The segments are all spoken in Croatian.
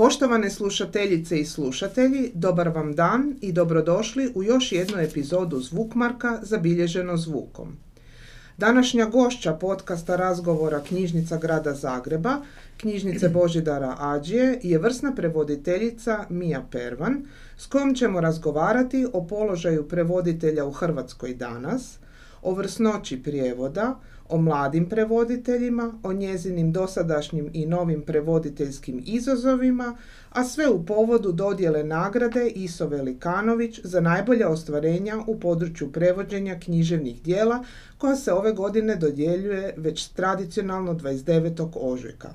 Poštovane slušateljice i slušatelji, dobar vam dan i dobrodošli u još jednu epizodu Zvukmarka zabilježeno zvukom. Današnja gošća podcasta razgovora Knjižnica grada Zagreba, knjižnice Božidara Ađije, je vrsna prevoditeljica Mija Pervan, s kojom ćemo razgovarati o položaju prevoditelja u Hrvatskoj danas, o vrsnoći prijevoda, o mladim prevoditeljima, o njezinim dosadašnjim i novim prevoditeljskim izazovima, a sve u povodu dodjele nagrade Iso Velikanović za najbolja ostvarenja u području prevođenja književnih dijela koja se ove godine dodjeljuje već tradicionalno 29. ožujka.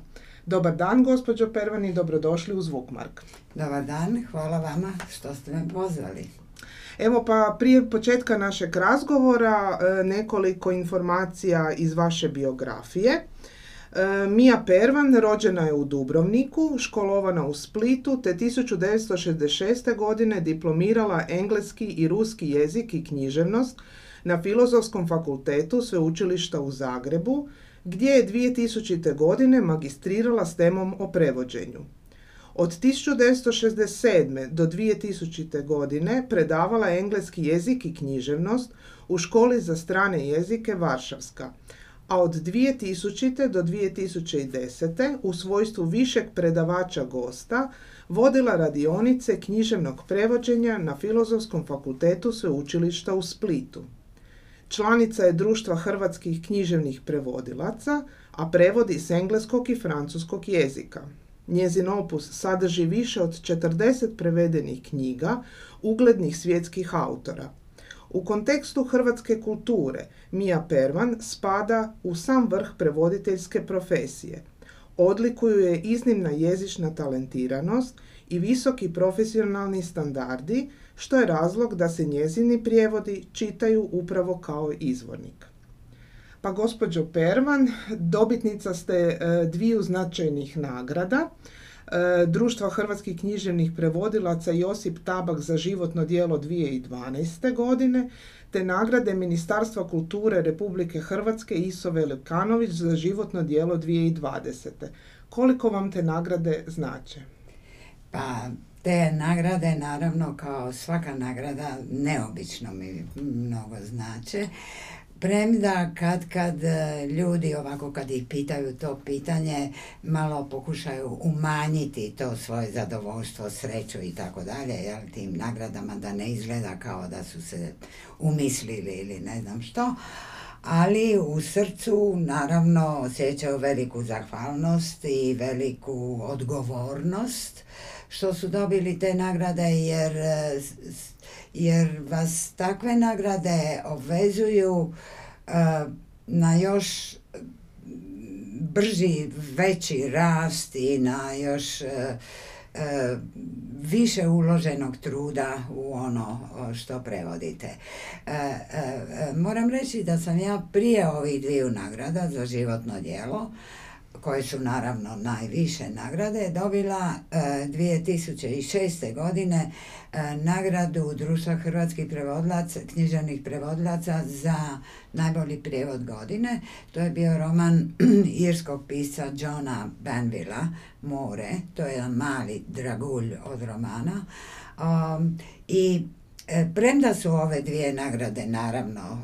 Dobar dan, gospođo Pervani, dobrodošli u Zvukmark. Dobar dan, hvala vama što ste me pozvali. Evo pa prije početka našeg razgovora e, nekoliko informacija iz vaše biografije. E, Mija Pervan rođena je u Dubrovniku, školovana u Splitu te 1966. godine diplomirala engleski i ruski jezik i književnost na Filozofskom fakultetu Sveučilišta u Zagrebu, gdje je 2000. godine magistrirala s temom o prevođenju. Od 1967. do 2000. godine predavala engleski jezik i književnost u školi za strane jezike Varšavska, a od 2000. do 2010. u svojstvu višeg predavača gosta vodila radionice književnog prevođenja na Filozofskom fakultetu Sveučilišta u Splitu. Članica je Društva hrvatskih književnih prevodilaca, a prevodi s engleskog i francuskog jezika. Njezin opus sadrži više od 40 prevedenih knjiga uglednih svjetskih autora. U kontekstu hrvatske kulture Mija Pervan spada u sam vrh prevoditeljske profesije. Odlikuju je iznimna jezična talentiranost i visoki profesionalni standardi, što je razlog da se njezini prijevodi čitaju upravo kao izvornik. Pa gospođo Perman, dobitnica ste e, dviju značajnih nagrada. E, Društva hrvatskih književnih prevodilaca Josip Tabak za životno djelo 2012. godine, te nagrade Ministarstva kulture Republike Hrvatske Iso Velikanović za životno djelo 2020. Koliko vam te nagrade znače? Pa te nagrade naravno kao svaka nagrada neobično mi mnogo znače. Premda kad kad e, ljudi ovako kad ih pitaju to pitanje malo pokušaju umanjiti to svoje zadovoljstvo, sreću i tako dalje, tim nagradama da ne izgleda kao da su se umislili ili ne znam što, ali u srcu naravno osjećaju veliku zahvalnost i veliku odgovornost što su dobili te nagrade jer e, jer vas takve nagrade obvezuju e, na još brži, veći rast i na još e, više uloženog truda u ono što prevodite. Moram reći da sam ja prije ovih dviju nagrada za životno djelo koje su naravno najviše nagrade, dobila 2006. godine E, nagradu Društva hrvatskih prevodlaca, književnih prevodlaca za najbolji prijevod godine. To je bio roman irskog pisca Johna Banvilla, More. To je jedan mali dragulj od romana. Um, I e, Premda su ove dvije nagrade naravno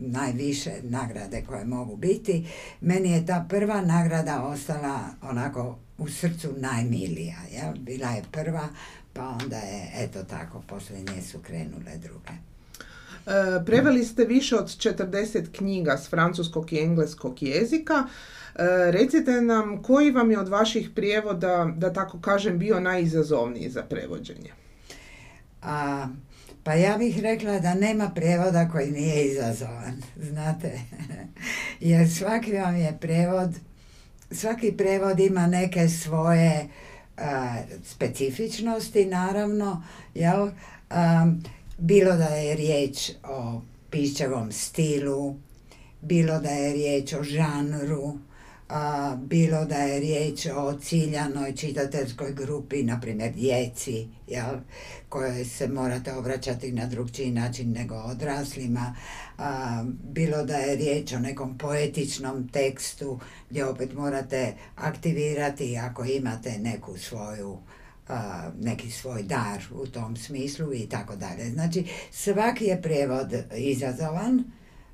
najviše nagrade koje mogu biti, meni je ta prva nagrada ostala onako u srcu najmilija. Ja? Bila je prva pa onda je, eto tako, poslije nje su krenule druge. E, preveli ste više od 40 knjiga s francuskog i engleskog jezika. E, recite nam koji vam je od vaših prijevoda, da tako kažem, bio najizazovniji za prevođenje? A, pa ja bih rekla da nema prijevoda koji nije izazovan, znate. Jer svaki vam je prevod, svaki prevod ima neke svoje specifičnosti naravno, jel? bilo da je riječ o pišćevom stilu, bilo da je riječ o žanru, a, bilo da je riječ o ciljanoj čitateljskoj grupi, na primjer djeci, jel, koje se morate obraćati na drugčiji način nego odraslima, a, bilo da je riječ o nekom poetičnom tekstu gdje opet morate aktivirati ako imate neku svoju neki svoj dar u tom smislu i tako dalje. Znači, svaki je prevod izazovan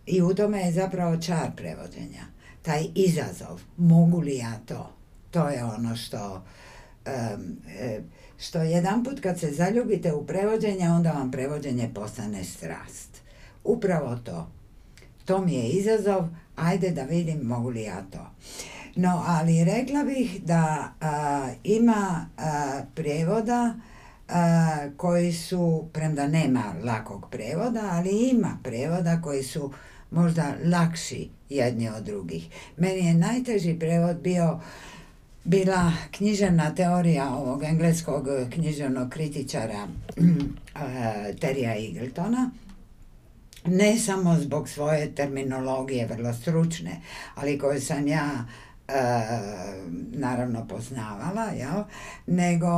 i u tome je zapravo čar prevođenja. Taj izazov, mogu li ja to? To je ono što e, što jedan put kad se zaljubite u prevođenje, onda vam prevođenje postane strast. Upravo to. To mi je izazov, ajde da vidim mogu li ja to. No, ali rekla bih da ima a, prevoda koji su, premda nema lakog prevoda, ali ima prevoda koji su možda lakši jedni od drugih. Meni je najteži prevod bio bila književna teorija ovog engleskog književnog kritičara Terija Eagletona, ne samo zbog svoje terminologije vrlo stručne, ali koje sam ja E, naravno poznavala, jel? nego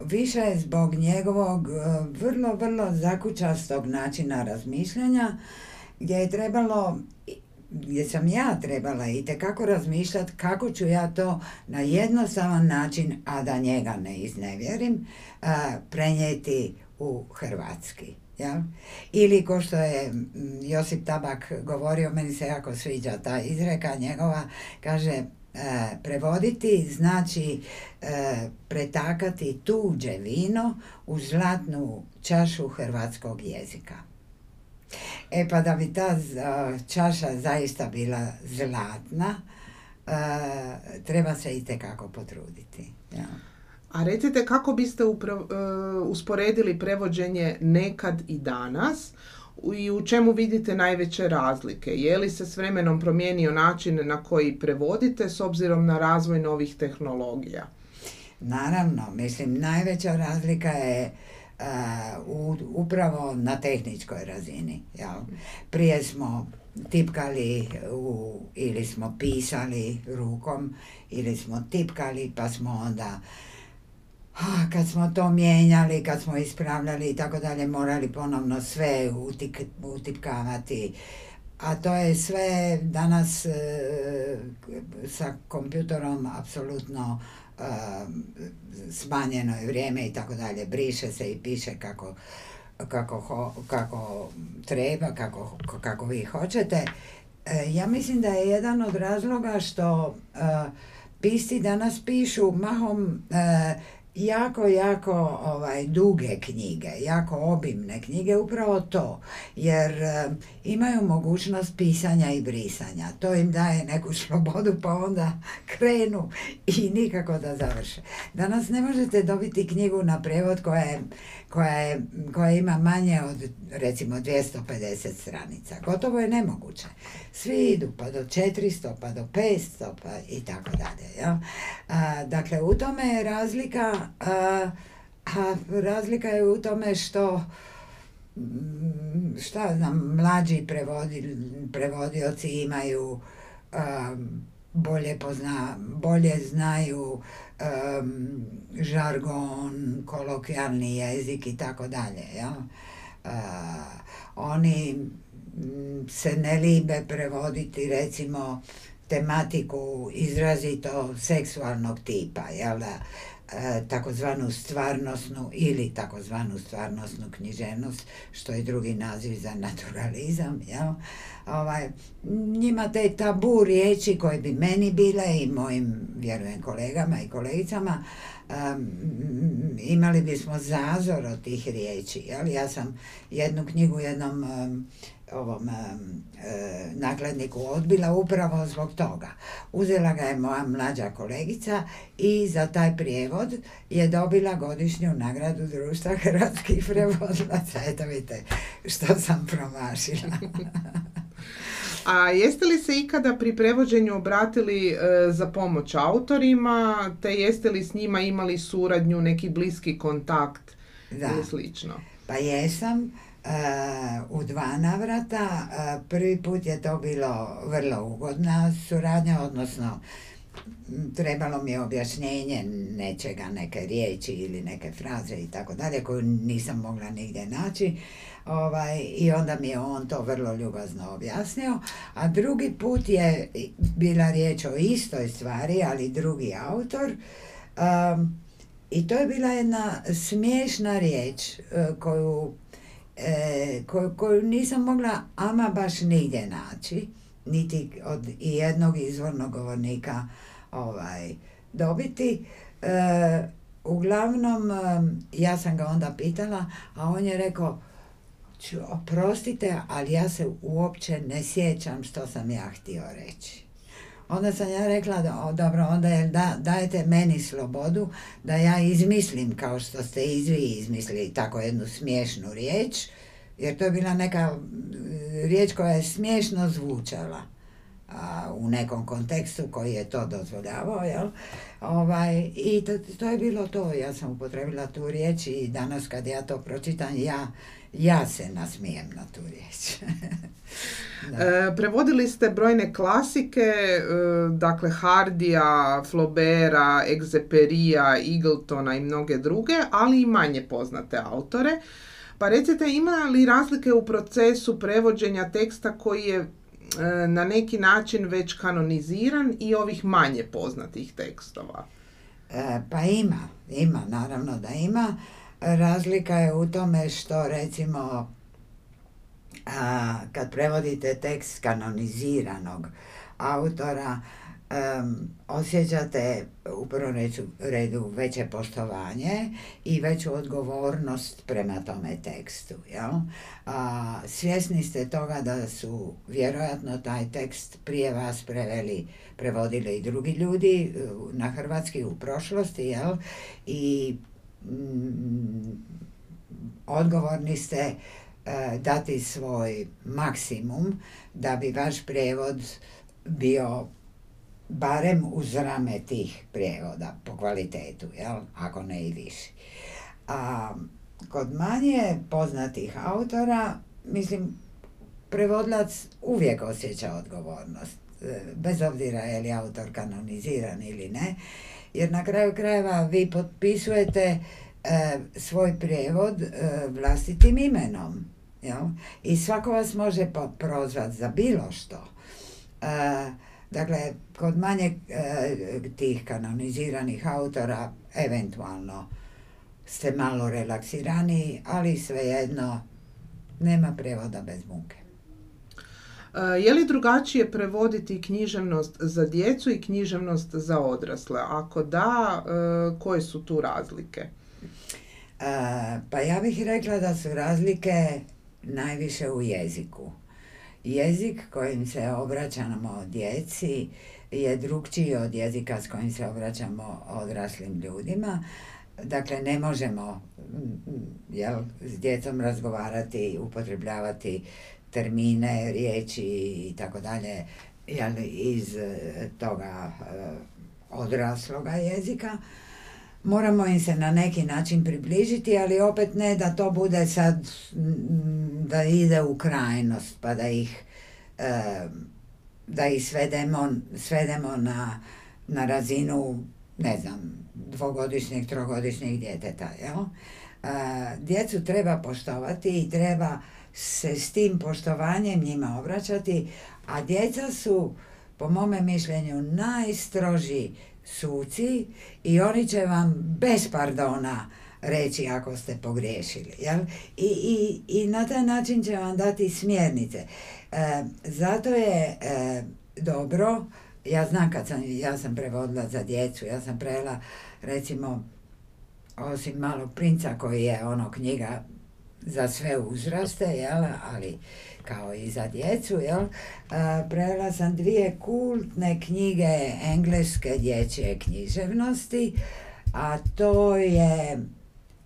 više zbog njegovog e, vrlo, vrlo zakučastog načina razmišljanja gdje je trebalo gdje sam ja trebala i kako razmišljati kako ću ja to na jednostavan način, a da njega ne iznevjerim, e, prenijeti u hrvatski. Ja? Ili ko što je Josip Tabak govorio, meni se jako sviđa ta izreka njegova, kaže E, prevoditi znači e, pretakati tuđe vino u zlatnu čašu hrvatskog jezika. E pa da bi ta čaša zaista bila zlatna, e, treba se i tekako potruditi. Ja. A recite kako biste usporedili prevođenje nekad i danas, i u čemu vidite najveće razlike? Je li se s vremenom promijenio način na koji prevodite s obzirom na razvoj novih tehnologija? Naravno, mislim, najveća razlika je uh, upravo na tehničkoj razini. Jel? Prije smo tipkali ili smo pisali rukom ili smo tipkali pa smo onda kad smo to mijenjali, kad smo ispravljali i tako dalje, morali ponovno sve utik, utipkavati. A to je sve danas e, sa kompjutorom apsolutno smanjeno je vrijeme i tako dalje. Briše se i piše kako, kako, kako treba, kako, kako vi hoćete. E, ja mislim da je jedan od razloga što e, pisci danas pišu mahom jako, jako ovaj, duge knjige, jako obimne knjige, upravo to, jer eh, imaju mogućnost pisanja i brisanja. To im daje neku slobodu, pa onda krenu i nikako da završe. Danas ne možete dobiti knjigu na prevod koja je koja, je, koja ima manje od recimo 250 stranica. Gotovo je nemoguće. Svi idu pa do 400, pa do 500 pa i tako dalje. Ja? dakle, u tome je razlika, a, a razlika je u tome što mm, šta znam, mlađi prevodi, prevodioci imaju bolje, pozna, bolje znaju um, žargon, kolokvijalni jezik i tako dalje. Uh, oni se ne libe prevoditi recimo tematiku izrazito seksualnog tipa, jel da? E, takozvanu stvarnosnu ili takozvanu stvarnosnu književnost, što je drugi naziv za naturalizam, jel? Ovaj, njima te tabu riječi koje bi meni bile i mojim, vjerujem, kolegama i kolegicama, imali bismo zazor od tih riječi. Jel? Ja sam jednu knjigu jednom ovom e, nakladniku odbila upravo zbog toga. Uzela ga je moja mlađa kolegica i za taj prijevod je dobila godišnju nagradu društva hrvatskih prevodilaca. Eto vidite što sam promašila. A jeste li se ikada pri prevođenju obratili e, za pomoć autorima, te jeste li s njima imali suradnju, neki bliski kontakt da. ili slično? Pa jesam u dva navrata. Prvi put je to bilo vrlo ugodna suradnja, odnosno trebalo mi je objašnjenje nečega, neke riječi ili neke fraze i tako dalje, koju nisam mogla nigdje naći. Ovaj, I onda mi je on to vrlo ljubazno objasnio. A drugi put je bila riječ o istoj stvari, ali drugi autor. Um, I to je bila jedna smiješna riječ e, koju, e, koju, koju nisam mogla ama baš nigdje naći, niti od jednog izvornog govornika ovaj, dobiti. E, uglavnom, ja sam ga onda pitala, a on je rekao, oprostite, ali ja se uopće ne sjećam što sam ja htio reći. Onda sam ja rekla, da, dobro, onda je, da, dajte meni slobodu da ja izmislim kao što ste i vi izmislili tako jednu smiješnu riječ, jer to je bila neka riječ koja je smiješno zvučala a, u nekom kontekstu koji je to dozvoljavao, jel? Ovaj, I to, to je bilo to, ja sam upotrebila tu riječ i danas kad ja to pročitam, ja ja se nasmijem na tu riječ. e, prevodili ste brojne klasike, e, dakle Hardija, Flobera, Egzeperija, Eagletona i mnoge druge, ali i manje poznate autore. Pa recite, ima li razlike u procesu prevođenja teksta koji je e, na neki način već kanoniziran i ovih manje poznatih tekstova? E, pa ima, ima, naravno da ima. Razlika je u tome što recimo a, kad prevodite tekst kanoniziranog autora osjećate u prvom redu veće poštovanje i veću odgovornost prema tome tekstu. Jel? A, svjesni ste toga da su vjerojatno taj tekst prije vas preveli, prevodili i drugi ljudi na hrvatski u prošlosti jel? i odgovorni ste e, dati svoj maksimum da bi vaš prijevod bio barem uz rame tih prijevoda po kvalitetu, jel? ako ne i više. A kod manje poznatih autora, mislim, prevodlac uvijek osjeća odgovornost, e, bez obzira je li autor kanoniziran ili ne, jer na kraju krajeva vi potpisujete e, svoj prijevod e, vlastitim imenom. Jel? I svako vas može prozvati za bilo što. E, dakle, kod manje tih kanoniziranih autora eventualno ste malo relaksirani, ali svejedno nema prevoda bez muke. E, je li drugačije prevoditi književnost za djecu i književnost za odrasle? Ako da, e, koje su tu razlike? E, pa ja bih rekla da su razlike najviše u jeziku. Jezik kojim se obraćamo djeci je drugčiji od jezika s kojim se obraćamo odraslim ljudima. Dakle, ne možemo jel, s djecom razgovarati, upotrebljavati termine, riječi i tako dalje iz e, toga e, odrasloga jezika. Moramo im se na neki način približiti, ali opet ne da to bude sad da ide u krajnost, pa da ih e, da ih svedemo, svedemo na, na razinu, ne znam, dvogodišnjeg, trogodišnjeg djeteta. Jel? Djecu treba poštovati i treba se s tim poštovanjem njima obraćati, a djeca su, po mome mišljenju, najstroži suci i oni će vam bez pardona reći ako ste pogriješili. Jel? I, i, I na taj način će vam dati smjernice. E, zato je e, dobro, ja znam kad sam, ja sam prevodila za djecu, ja sam prela recimo osim malog princa koji je ono knjiga za sve uzraste, jel, ali kao i za djecu, jel, prela sam dvije kultne knjige engleske dječje književnosti, a to je,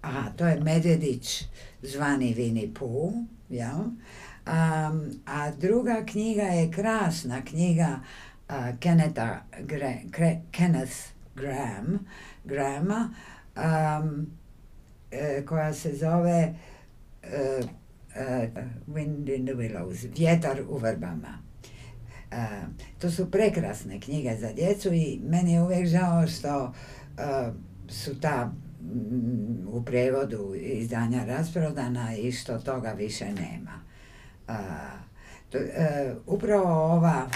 a to je Medvedić zvani Vini Pooh, jel, a, a druga knjiga je krasna knjiga a, Kenneta, Kenneth Graham, Grahama, e, koja se zove uh, Wind in the Willows, Vjetar u vrbama. Uh, to su prekrasne knjige za djecu i meni je uvijek žao što su ta mm, u prevodu izdanja rasprodana i što toga više nema. To, upravo ova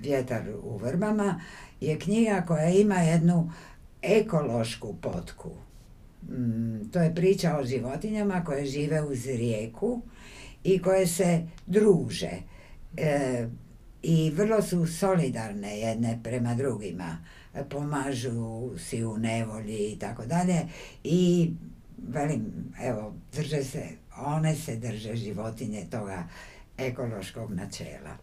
Vjetar u vrbama je knjiga koja ima jednu ekološku potku. Mm, to je priča o životinjama koje žive uz rijeku i koje se druže. E, I vrlo su solidarne jedne prema drugima. Pomažu si u nevolji i tako dalje. I velim, evo, drže se, one se drže životinje toga ekološkog načela.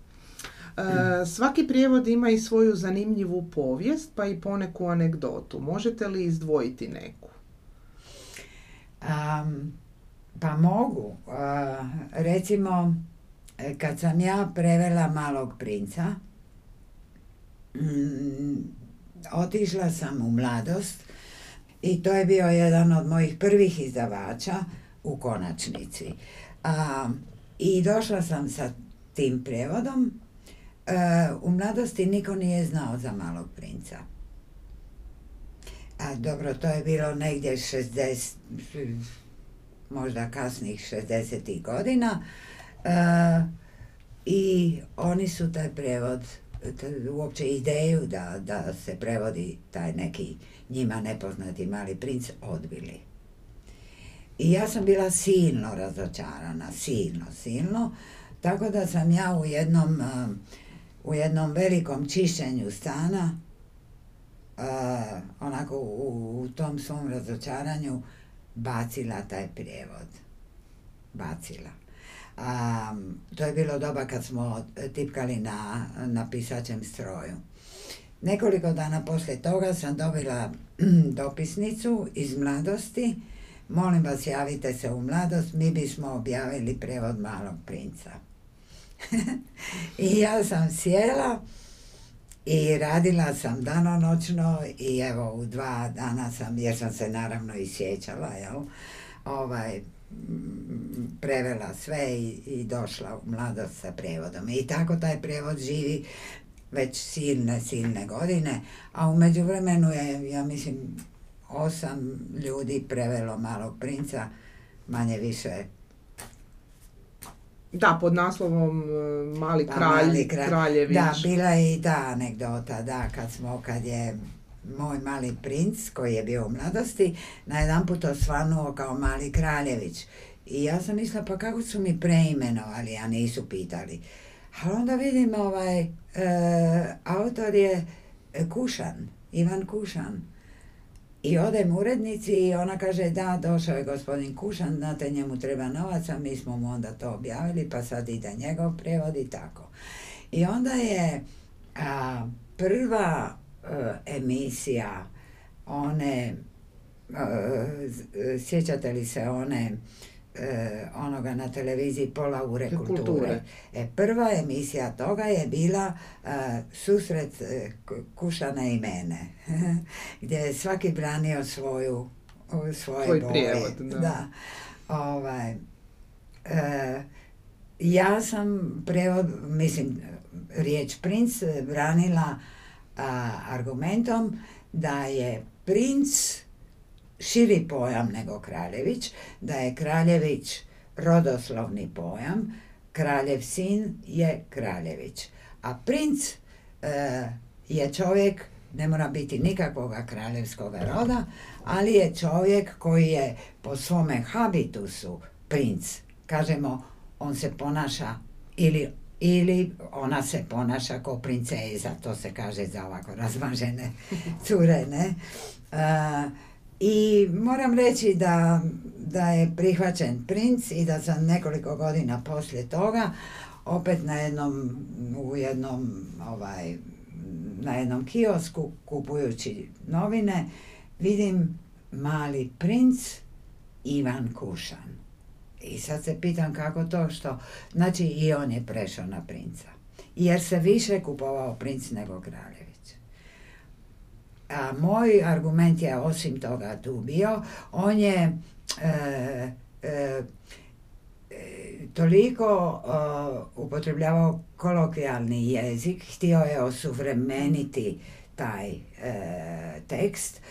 E, svaki prijevod ima i svoju zanimljivu povijest, pa i poneku anegdotu. Možete li izdvojiti neku? Pa mogu. recimo, kad sam ja prevela Malog princa, mm, otišla sam u mladost i to je bio jedan od mojih prvih izdavača u konačnici. I došla sam sa tim prijevodom. E, u mladosti niko nije znao za malog princa. A dobro, to je bilo negdje 60, možda kasnih 60. godina. E, I oni su taj prevod, uopće ideju da, da se prevodi taj neki njima nepoznati mali princ odbili. I ja sam bila silno razočarana, silno, silno, tako da sam ja u jednom, uh, u jednom velikom čišćenju stana, onako u, tom svom razočaranju, bacila taj prijevod. Bacila. Um, to je bilo doba kad smo tipkali na, na pisaćem stroju. Nekoliko dana poslije toga sam dobila dopisnicu iz mladosti. Molim vas, javite se u mladost, mi bismo objavili prevod Malog princa. I ja sam sjela i radila sam danonoćno i evo u dva dana sam, jer sam se naravno i sjećala, jel, ovaj, prevela sve i, i došla u mladost sa prevodom. I tako taj prevod živi već silne, silne godine, a u međuvremenu je, ja mislim, osam ljudi prevelo malog princa, manje više da, pod naslovom e, Mali pa, kralj, mali kraljević. Da, bila je i ta anegdota, da, kad smo, kad je moj mali princ, koji je bio u mladosti, na jedan put osvanuo kao mali kraljević. I ja sam mislila, pa kako su mi preimenovali, a nisu pitali. Ali onda vidim ovaj, e, autor je Kušan, Ivan Kušan. I odem urednici i ona kaže da, došao je gospodin Kušan, znate njemu treba novaca, mi smo mu onda to objavili pa sad ide njegov prijevod i tako. I onda je a, prva e, emisija one, e, sjećate li se one e, onoga na televiziji pola ure kulture. E, prva emisija toga je bila e, susret e, Kušana i mene, gdje je svaki branio svoju svoje Svoj prijevod, da. Ovaj, ja sam prevod, mislim, riječ princ branila argumentom da je princ širi pojam nego Kraljević, da je Kraljević rodoslovni pojam, Kraljev sin je Kraljević. A princ e, je čovjek, ne mora biti nikakvoga kraljevskog roda, ali je čovjek koji je po svome habitusu princ. Kažemo, on se ponaša ili ili ona se ponaša kao princeza, to se kaže za ovako razmažene cure, ne? E, i moram reći da, da je prihvaćen princ i da sam nekoliko godina poslije toga opet na jednom, u jednom, ovaj, na jednom kiosku kupujući novine vidim mali princ Ivan Kušan. I sad se pitam kako to što, znači i on je prešao na princa. Jer se više kupovao princ nego kraljevi. A moj argument je osim toga tu bio, on je e, e, toliko upotrebljavao kolokvijalni jezik, htio je osuvremeniti taj e, tekst,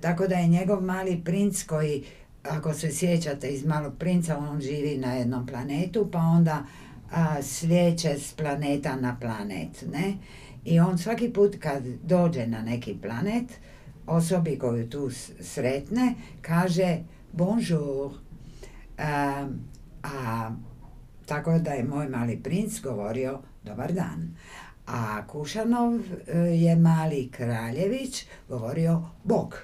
tako da je njegov mali princ koji, ako se sjećate iz malog princa, on živi na jednom planetu, pa onda a, s planeta na planet, ne? I on svaki put kad dođe na neki planet, osobi koju tu sretne kaže bonjour. a tako da je moj mali princ govorio dobar dan. A Kušanov e, je mali kraljević govorio bog.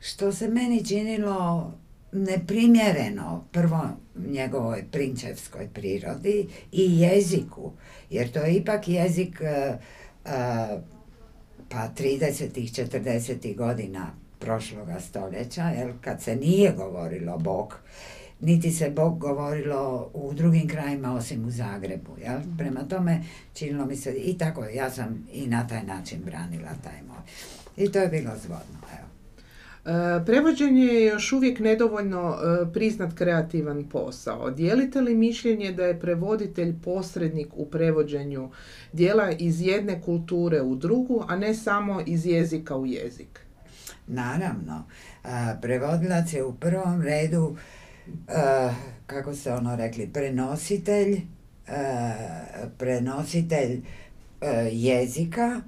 Što se meni činilo neprimjereno prvo njegovoj prinčevskoj prirodi i jeziku, jer to je ipak jezik uh, pa 30. 40. godina prošloga stoljeća, jer kad se nije govorilo Bog, niti se Bog govorilo u drugim krajima osim u Zagrebu. Jel? Mhm. Prema tome, činilo mi se i tako, ja sam i na taj način branila taj moj. I to je bilo zvodno. E, prevođenje je još uvijek nedovoljno e, priznat kreativan posao. Dijelite li mišljenje da je prevoditelj posrednik u prevođenju dijela iz jedne kulture u drugu, a ne samo iz jezika u jezik? Naravno. E, prevodilac je u prvom redu, kako ste ono rekli, prenositelj, prenositelj jezika,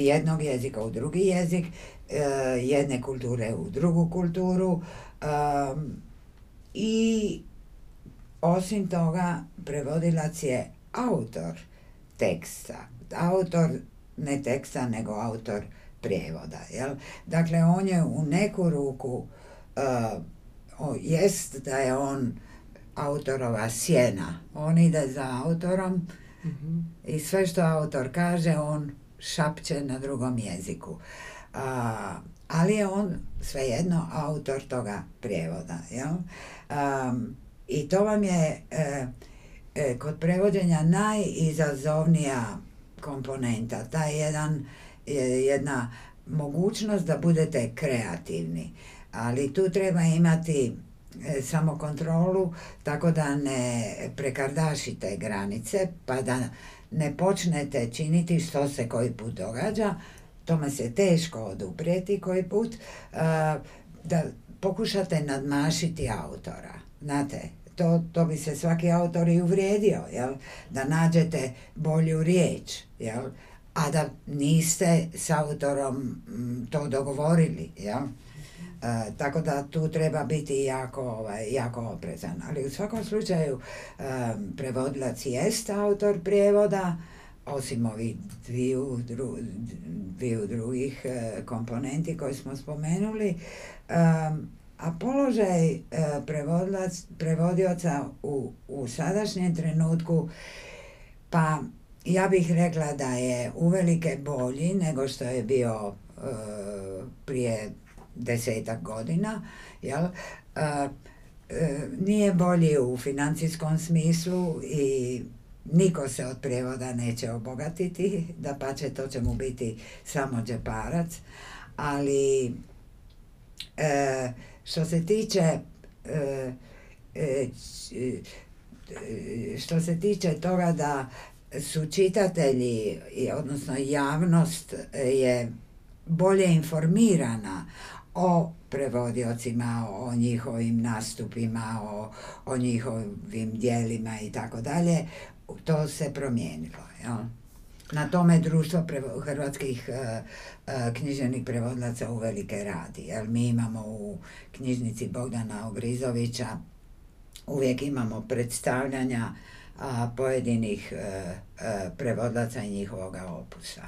jednog jezika u drugi jezik Eh, jedne kulture u drugu kulturu i osim toga prevodilac je autor teksta. Autor ne teksta nego autor prijevoda. Jel? Dakle, on je u neku ruku uh, jest da je on autorova sjena. On ide za autorom mhm. i sve što autor kaže on šapće na drugom jeziku. A, ali je on svejedno autor toga prijevoda. Jel? I to vam je e, e, kod prevođenja najizazovnija komponenta. Ta jedan, jedna mogućnost da budete kreativni. Ali tu treba imati e, samo kontrolu tako da ne prekardašite granice pa da ne počnete činiti što se koji put događa tome se teško oduprijeti koji put, da pokušate nadmašiti autora. Znate, to, to bi se svaki autor i uvrijedio, jel? da nađete bolju riječ, jel? a da niste s autorom to dogovorili. Jel? Tako da tu treba biti jako, ovaj, jako oprezan. Ali u svakom slučaju prevodilac jest autor prijevoda, osim ovih dviju, dviju drugih e, komponenti koje smo spomenuli, a položaj e, prevodioca u, u sadašnjem trenutku, pa ja bih rekla da je uvelike bolji nego što je bio e, prije desetak godina, jel? nije bolji u financijskom smislu i Niko se od prijevoda neće obogatiti, da pače to će mu biti samo džeparac, ali e, što se tiče e, e, što se tiče toga da su čitatelji, odnosno javnost je bolje informirana o prevodiocima, o njihovim nastupima, o, o njihovim dijelima i tako dalje, to se promijenilo. Jel? Na tome društvo hrvatskih uh, uh, književnih prevodlaca uvelike radi. Jer mi imamo u knjižnici Bogdana Ogrizovića uvijek imamo predstavljanja pojedinih uh, prevodlaca i njihovoga opusa.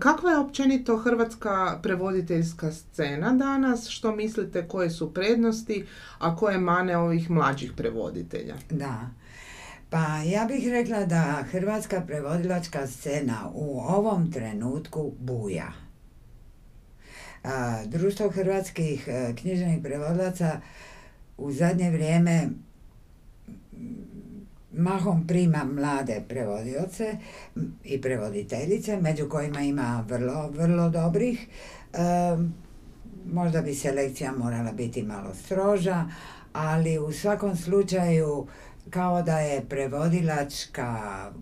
Kakva je općenito hrvatska prevoditeljska scena danas? Što mislite koje su prednosti, a koje mane ovih mlađih prevoditelja? Da. Pa ja bih rekla da hrvatska prevodilačka scena u ovom trenutku buja. društvo hrvatskih e, književnih prevodilaca u zadnje vrijeme mahom prima mlade prevodioce i prevoditeljice, među kojima ima vrlo, vrlo dobrih. E, možda bi selekcija morala biti malo stroža, ali u svakom slučaju kao da je prevodilačka e,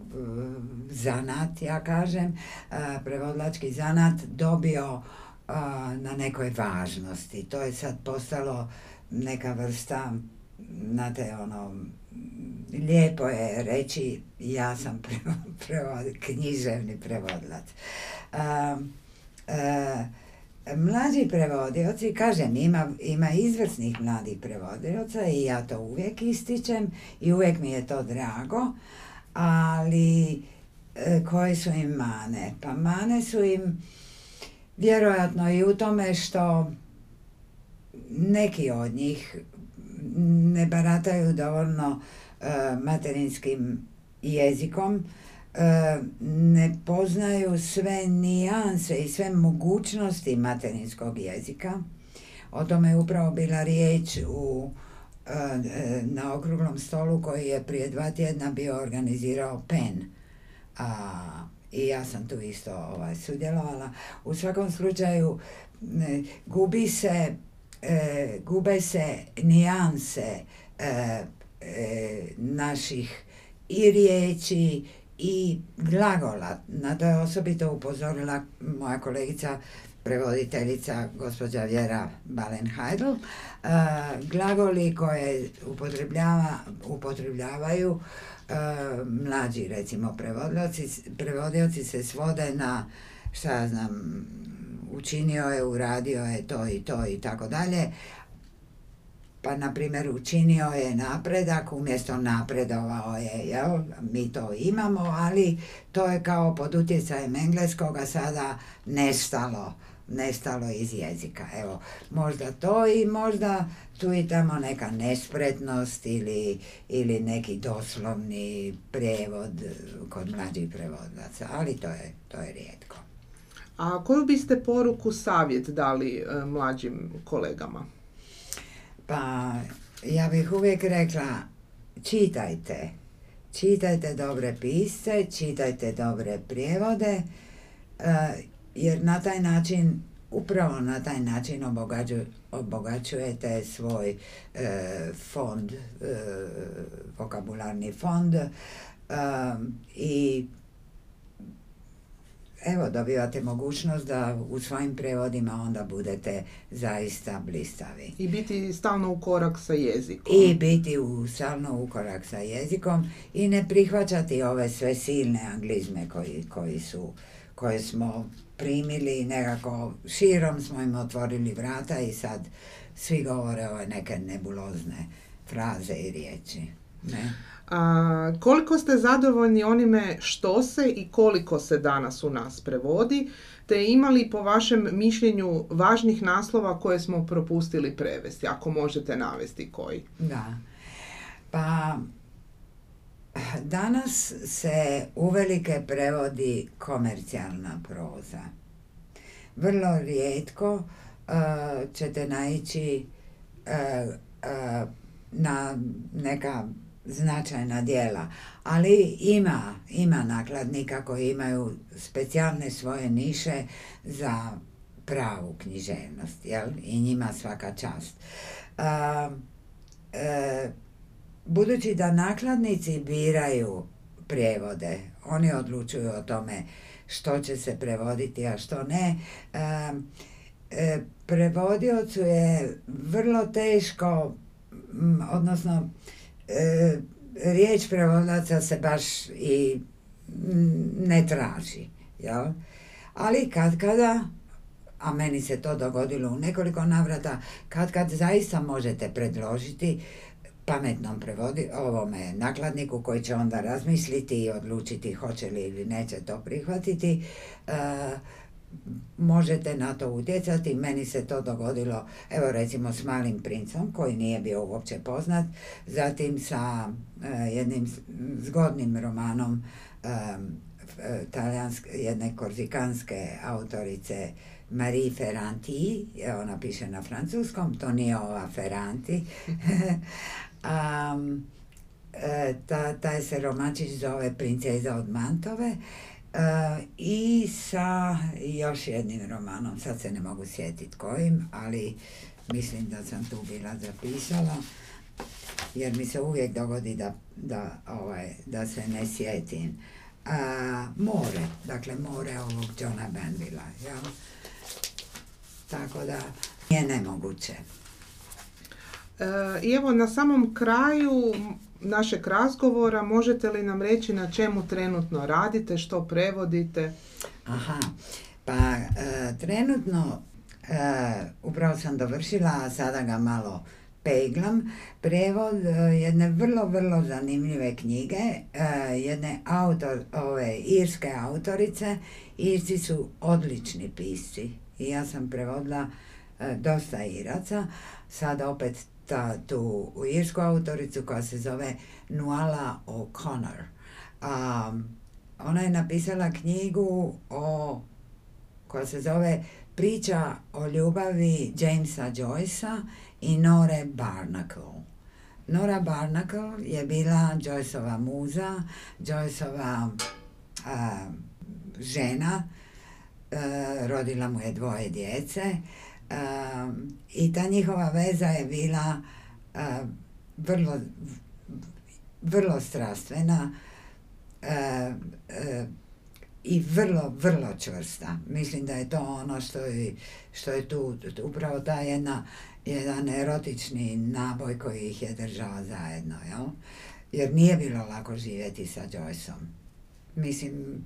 zanat, ja kažem, e, prevodilački zanat dobio e, na nekoj važnosti. To je sad postalo neka vrsta, znate, ono, lijepo je reći ja sam prevod, književni prevodilac. mlađi prevodioci, kažem, ima, ima izvrsnih mladih prevodioca i ja to uvijek ističem i uvijek mi je to drago, ali e, koje su im mane? Pa mane su im vjerojatno i u tome što neki od njih ne barataju dovoljno e, materinskim jezikom, e, ne poznaju sve nijanse i sve mogućnosti materinskog jezika. O tome je upravo bila riječ u, e, na okruglom stolu koji je prije dva tjedna bio organizirao PEN. A, I ja sam tu isto ovaj, sudjelovala. U svakom slučaju gubi se, gube se nijanse naših i riječi i glagola. Na to je osobito upozorila moja kolegica prevoditeljica gospođa Vjera Balenheidl. Uh, glagoli koje upotrebljava, upotrebljavaju uh, mlađi recimo prevodioci, prevodioci se svode na šta ja znam učinio je, uradio je to i to i tako dalje, pa na primjer učinio je napredak umjesto napredovao je, jel? mi to imamo, ali to je kao pod utjecajem engleskoga sada nestalo, nestalo iz jezika. Evo, možda to i možda tu i tamo neka nespretnost ili, ili neki doslovni prijevod kod mlađih prevodlaca, ali to je, to je rijetko. A koju biste poruku, savjet dali e, mlađim kolegama? Pa ja bih uvijek rekla čitajte. Čitajte dobre pisce, čitajte dobre prijevode, e, jer na taj način, upravo na taj način obogaćujete svoj e, fond, e, vokabularni fond i evo dobivate mogućnost da u svojim prevodima onda budete zaista blistavi. I biti stalno u korak sa jezikom. I biti u, stalno u korak sa jezikom i ne prihvaćati ove sve silne anglizme koji, koji su, koje smo primili nekako širom smo im otvorili vrata i sad svi govore ove neke nebulozne fraze i riječi. Ne? A, koliko ste zadovoljni onime što se i koliko se danas u nas prevodi, te imali po vašem mišljenju važnih naslova koje smo propustili prevesti, ako možete navesti koji? Da. Pa danas se uvelike prevodi komercijalna proza. Vrlo rijetko uh, ćete naići uh, uh, na neka značajna dijela, ali ima, ima nakladnika koji imaju specijalne svoje niše za pravu književnost, jel? I njima svaka čast. E, budući da nakladnici biraju prijevode, oni odlučuju o tome što će se prevoditi, a što ne. E, prevodiocu je vrlo teško, odnosno e, riječ prevodlaca se baš i ne traži, jel? Ali kad kada, a meni se to dogodilo u nekoliko navrata, kad kad zaista možete predložiti pametnom prevodi, ovome nakladniku koji će onda razmisliti i odlučiti hoće li ili neće to prihvatiti, uh, možete na to utjecati. Meni se to dogodilo, evo recimo s Malim princom, koji nije bio uopće poznat, zatim sa e, jednim zgodnim romanom e, jedne korzikanske autorice Marie Ferranti, ona piše na francuskom, to nije ova Ferranti. um, ta, taj se romančić zove Princeza od Mantove i sa još jednim romanom, sad se ne mogu sjetiti kojim, ali mislim da sam tu bila zapisala, jer mi se uvijek dogodi da, da, ovaj, da se ne sjetim. A, more, dakle more ovog Johna Banvilla, jel? Tako da je nemoguće. E, I evo na samom kraju našeg razgovora možete li nam reći na čemu trenutno radite, što prevodite? Aha, pa e, trenutno upravo sam dovršila, a sada ga malo peglam. Prevod jedne vrlo, vrlo zanimljive knjige, jedne autor, ove, irske autorice. Irci su odlični pisci i ja sam prevodila dosta Iraca. Sad opet ta, tu irsku autoricu koja se zove Nuala O'Connor. ona je napisala knjigu o, koja se zove Priča o ljubavi Jamesa Joycea i Nore Barnacle. Nora Barnacle je bila Joyceova muza, Joyceova žena, rodila mu je dvoje djece i ta njihova veza je bila vrlo, vrlo strastvena i vrlo, vrlo čvrsta. Mislim da je to ono što je, što je tu, upravo ta jedna, jedan erotični naboj koji ih je držao zajedno, jel? Jer nije bilo lako živjeti sa Joyceom. Mislim,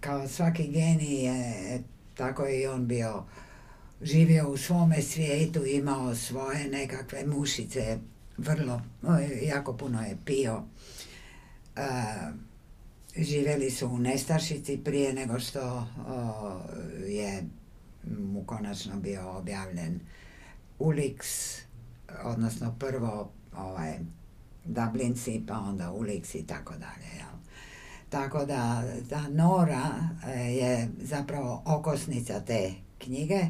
kao svaki genij je, tako i on bio živio u svome svijetu, imao svoje nekakve mušice, vrlo, jako puno je pio. Uh, živjeli su u Nestašici prije nego što je mu konačno bio objavljen Ulix, odnosno prvo ovaj, Dublinci, pa onda Ulix i tako dalje. Tako da ta Nora e, je zapravo okosnica te knjige.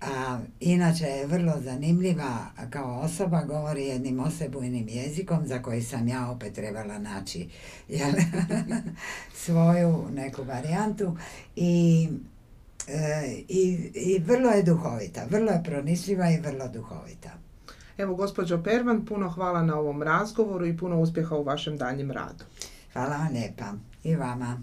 A inače je vrlo zanimljiva kao osoba, govori jednim osebujnim jezikom za koji sam ja opet trebala naći jel, svoju neku varijantu i, e, i, i vrlo je duhovita, vrlo je pronisljiva i vrlo duhovita. Evo, gospođo Pervan, puno hvala na ovom razgovoru i puno uspjeha u vašem danjem radu. Hvala vam lijepa i vama.